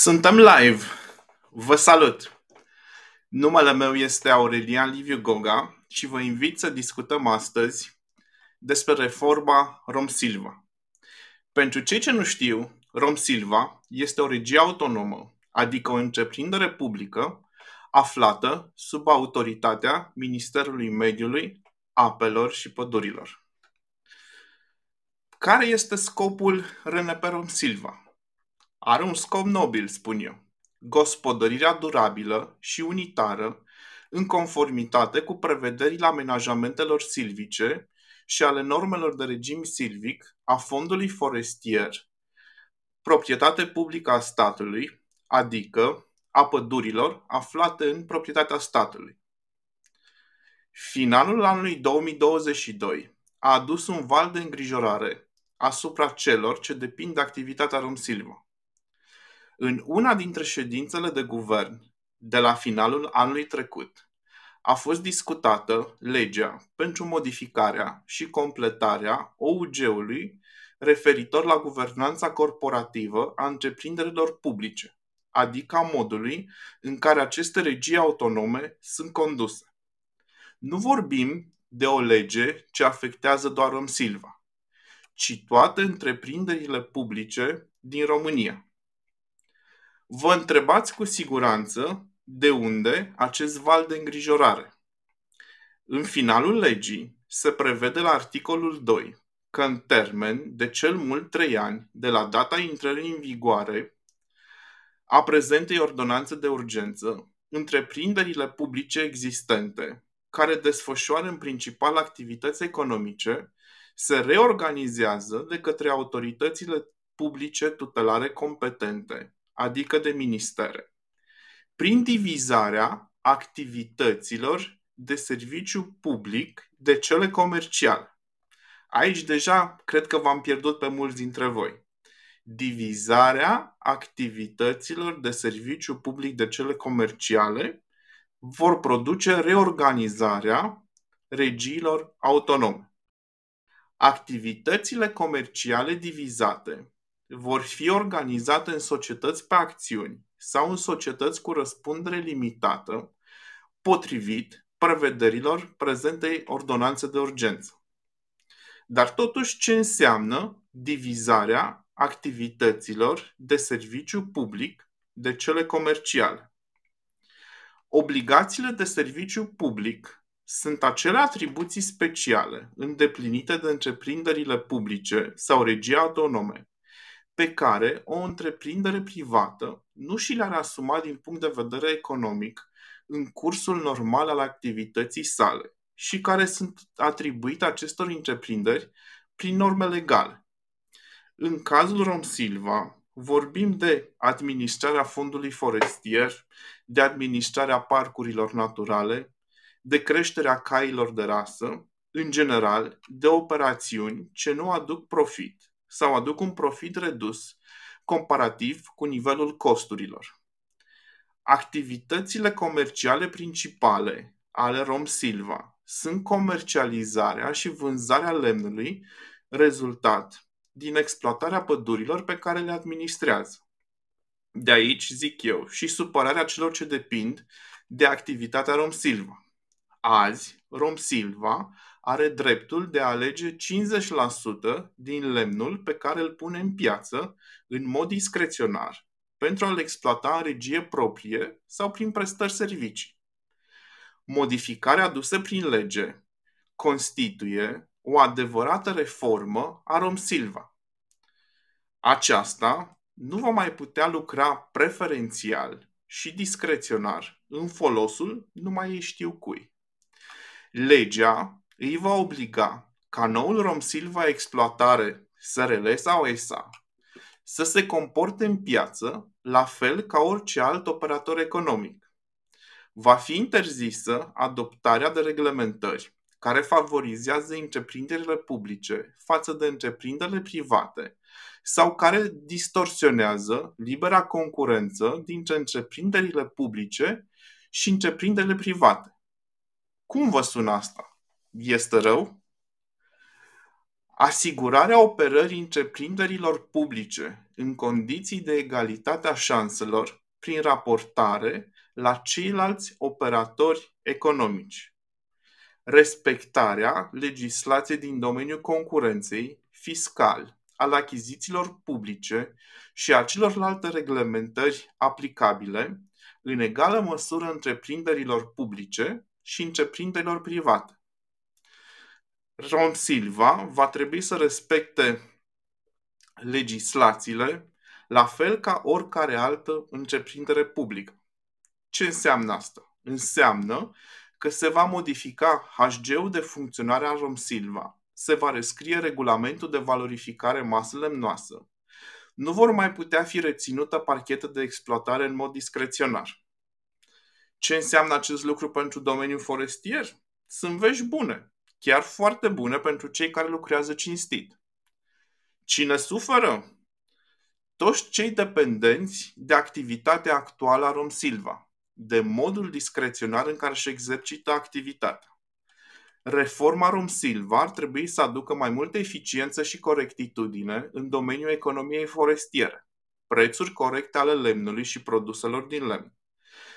Suntem live. Vă salut! Numele meu este Aurelian Liviu Goga și vă invit să discutăm astăzi despre reforma Rom Silva. Pentru cei ce nu știu, Rom Silva este o regie autonomă, adică o întreprindere publică aflată sub autoritatea Ministerului Mediului, Apelor și Pădurilor. Care este scopul RNP Rom Silva? Are un scop nobil, spun eu: gospodărirea durabilă și unitară în conformitate cu prevederile amenajamentelor silvice și ale normelor de regim silvic a fondului forestier, proprietate publică a statului, adică a pădurilor aflate în proprietatea statului. Finalul anului 2022 a adus un val de îngrijorare asupra celor ce depind de activitatea Romsilva. În una dintre ședințele de guvern de la finalul anului trecut a fost discutată legea pentru modificarea și completarea OUG-ului referitor la guvernanța corporativă a întreprinderilor publice, adică a modului în care aceste regii autonome sunt conduse. Nu vorbim de o lege ce afectează doar Rom Silva, ci toate întreprinderile publice din România. Vă întrebați cu siguranță de unde acest val de îngrijorare. În finalul legii se prevede la articolul 2 că în termen de cel mult 3 ani de la data intrării în vigoare a prezentei ordonanțe de urgență, întreprinderile publice existente care desfășoară în principal activități economice se reorganizează de către autoritățile publice tutelare competente adică de ministere, prin divizarea activităților de serviciu public de cele comerciale. Aici deja cred că v-am pierdut pe mulți dintre voi. Divizarea activităților de serviciu public de cele comerciale vor produce reorganizarea regiilor autonome. Activitățile comerciale divizate vor fi organizate în societăți pe acțiuni sau în societăți cu răspundere limitată, potrivit prevederilor prezentei ordonanțe de urgență. Dar totuși ce înseamnă divizarea activităților de serviciu public de cele comerciale? Obligațiile de serviciu public sunt acele atribuții speciale îndeplinite de întreprinderile publice sau regii autonome pe care o întreprindere privată nu și le-ar asuma din punct de vedere economic în cursul normal al activității sale și care sunt atribuite acestor întreprinderi prin norme legale. În cazul Rom Silva, vorbim de administrarea fondului forestier, de administrarea parcurilor naturale, de creșterea cailor de rasă, în general, de operațiuni ce nu aduc profit sau aduc un profit redus comparativ cu nivelul costurilor. Activitățile comerciale principale ale Rom Silva sunt comercializarea și vânzarea lemnului rezultat din exploatarea pădurilor pe care le administrează. De aici, zic eu, și supărarea celor ce depind de activitatea Rom Silva. Azi, Rom Silva are dreptul de a alege 50% din lemnul pe care îl pune în piață în mod discreționar pentru a-l exploata în regie proprie sau prin prestări servicii. Modificarea adusă prin lege constituie o adevărată reformă a Rom Silva. Aceasta nu va mai putea lucra preferențial și discreționar în folosul numai ei știu cui. Legea îi va obliga ca noul Romsilva exploatare SRL sau ESA să se comporte în piață la fel ca orice alt operator economic. Va fi interzisă adoptarea de reglementări care favorizează întreprinderile publice față de întreprinderile private sau care distorsionează libera concurență dintre întreprinderile publice și întreprinderile private. Cum vă sună asta? Este rău? Asigurarea operării întreprinderilor publice în condiții de egalitate a șanselor prin raportare la ceilalți operatori economici. Respectarea legislației din domeniul concurenței, fiscal, al achizițiilor publice și a celorlalte reglementări aplicabile, în egală măsură întreprinderilor publice și întreprinderilor private. Ron Silva va trebui să respecte legislațiile la fel ca oricare altă întreprindere publică. Ce înseamnă asta? Înseamnă că se va modifica HG-ul de funcționare a Rom Silva, se va rescrie regulamentul de valorificare masă lemnoasă. Nu vor mai putea fi reținută parchete de exploatare în mod discreționar. Ce înseamnă acest lucru pentru domeniul forestier? Sunt vești bune, chiar foarte bune pentru cei care lucrează cinstit. Cine suferă? Toți cei dependenți de activitatea actuală a Rom Silva, de modul discreționar în care își exercită activitatea. Reforma Rom Silva ar trebui să aducă mai multă eficiență și corectitudine în domeniul economiei forestiere, prețuri corecte ale lemnului și produselor din lemn,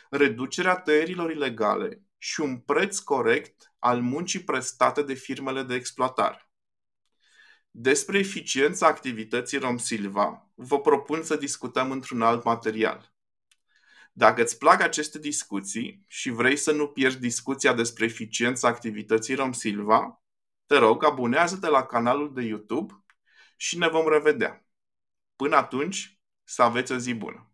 reducerea tăierilor ilegale și un preț corect al muncii prestate de firmele de exploatare. Despre eficiența activității Rom Silva vă propun să discutăm într-un alt material. Dacă îți plac aceste discuții și vrei să nu pierzi discuția despre eficiența activității Rom Silva, te rog, abonează-te la canalul de YouTube și ne vom revedea. Până atunci, să aveți o zi bună!